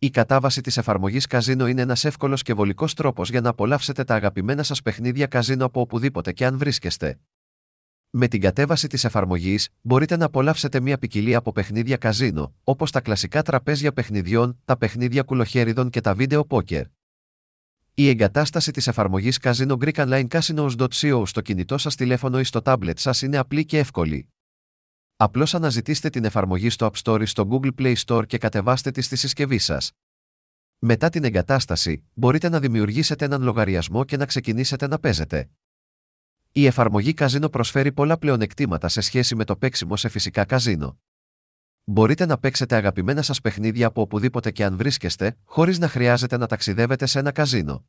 Η κατάβαση της εφαρμογής Καζίνο είναι ένας εύκολος και βολικός τρόπος για να απολαύσετε τα αγαπημένα σας παιχνίδια Καζίνο από οπουδήποτε και αν βρίσκεστε. Με την κατέβαση της εφαρμογής, μπορείτε να απολαύσετε μια ποικιλία από παιχνίδια Καζίνο, όπως τα κλασικά τραπέζια παιχνιδιών, τα παιχνίδια κουλοχέριδων και τα βίντεο πόκερ. Η εγκατάσταση της εφαρμογής Casino Greek Online Casinos.co στο κινητό σας τηλέφωνο ή στο tablet σας είναι απλή και εύκολη. Απλώς αναζητήστε την εφαρμογή στο App Store ή στο Google Play Store και κατεβάστε τη στη συσκευή σας. Μετά την εγκατάσταση, μπορείτε να δημιουργήσετε έναν λογαριασμό και να ξεκινήσετε να παίζετε. Η εφαρμογή Casino προσφέρει πολλά πλεονεκτήματα σε σχέση με το παίξιμο σε φυσικά καζίνο. Μπορείτε να παίξετε αγαπημένα σας παιχνίδια από οπουδήποτε και αν βρίσκεστε, χωρίς να χρειάζεται να ταξιδεύετε σε ένα καζίνο.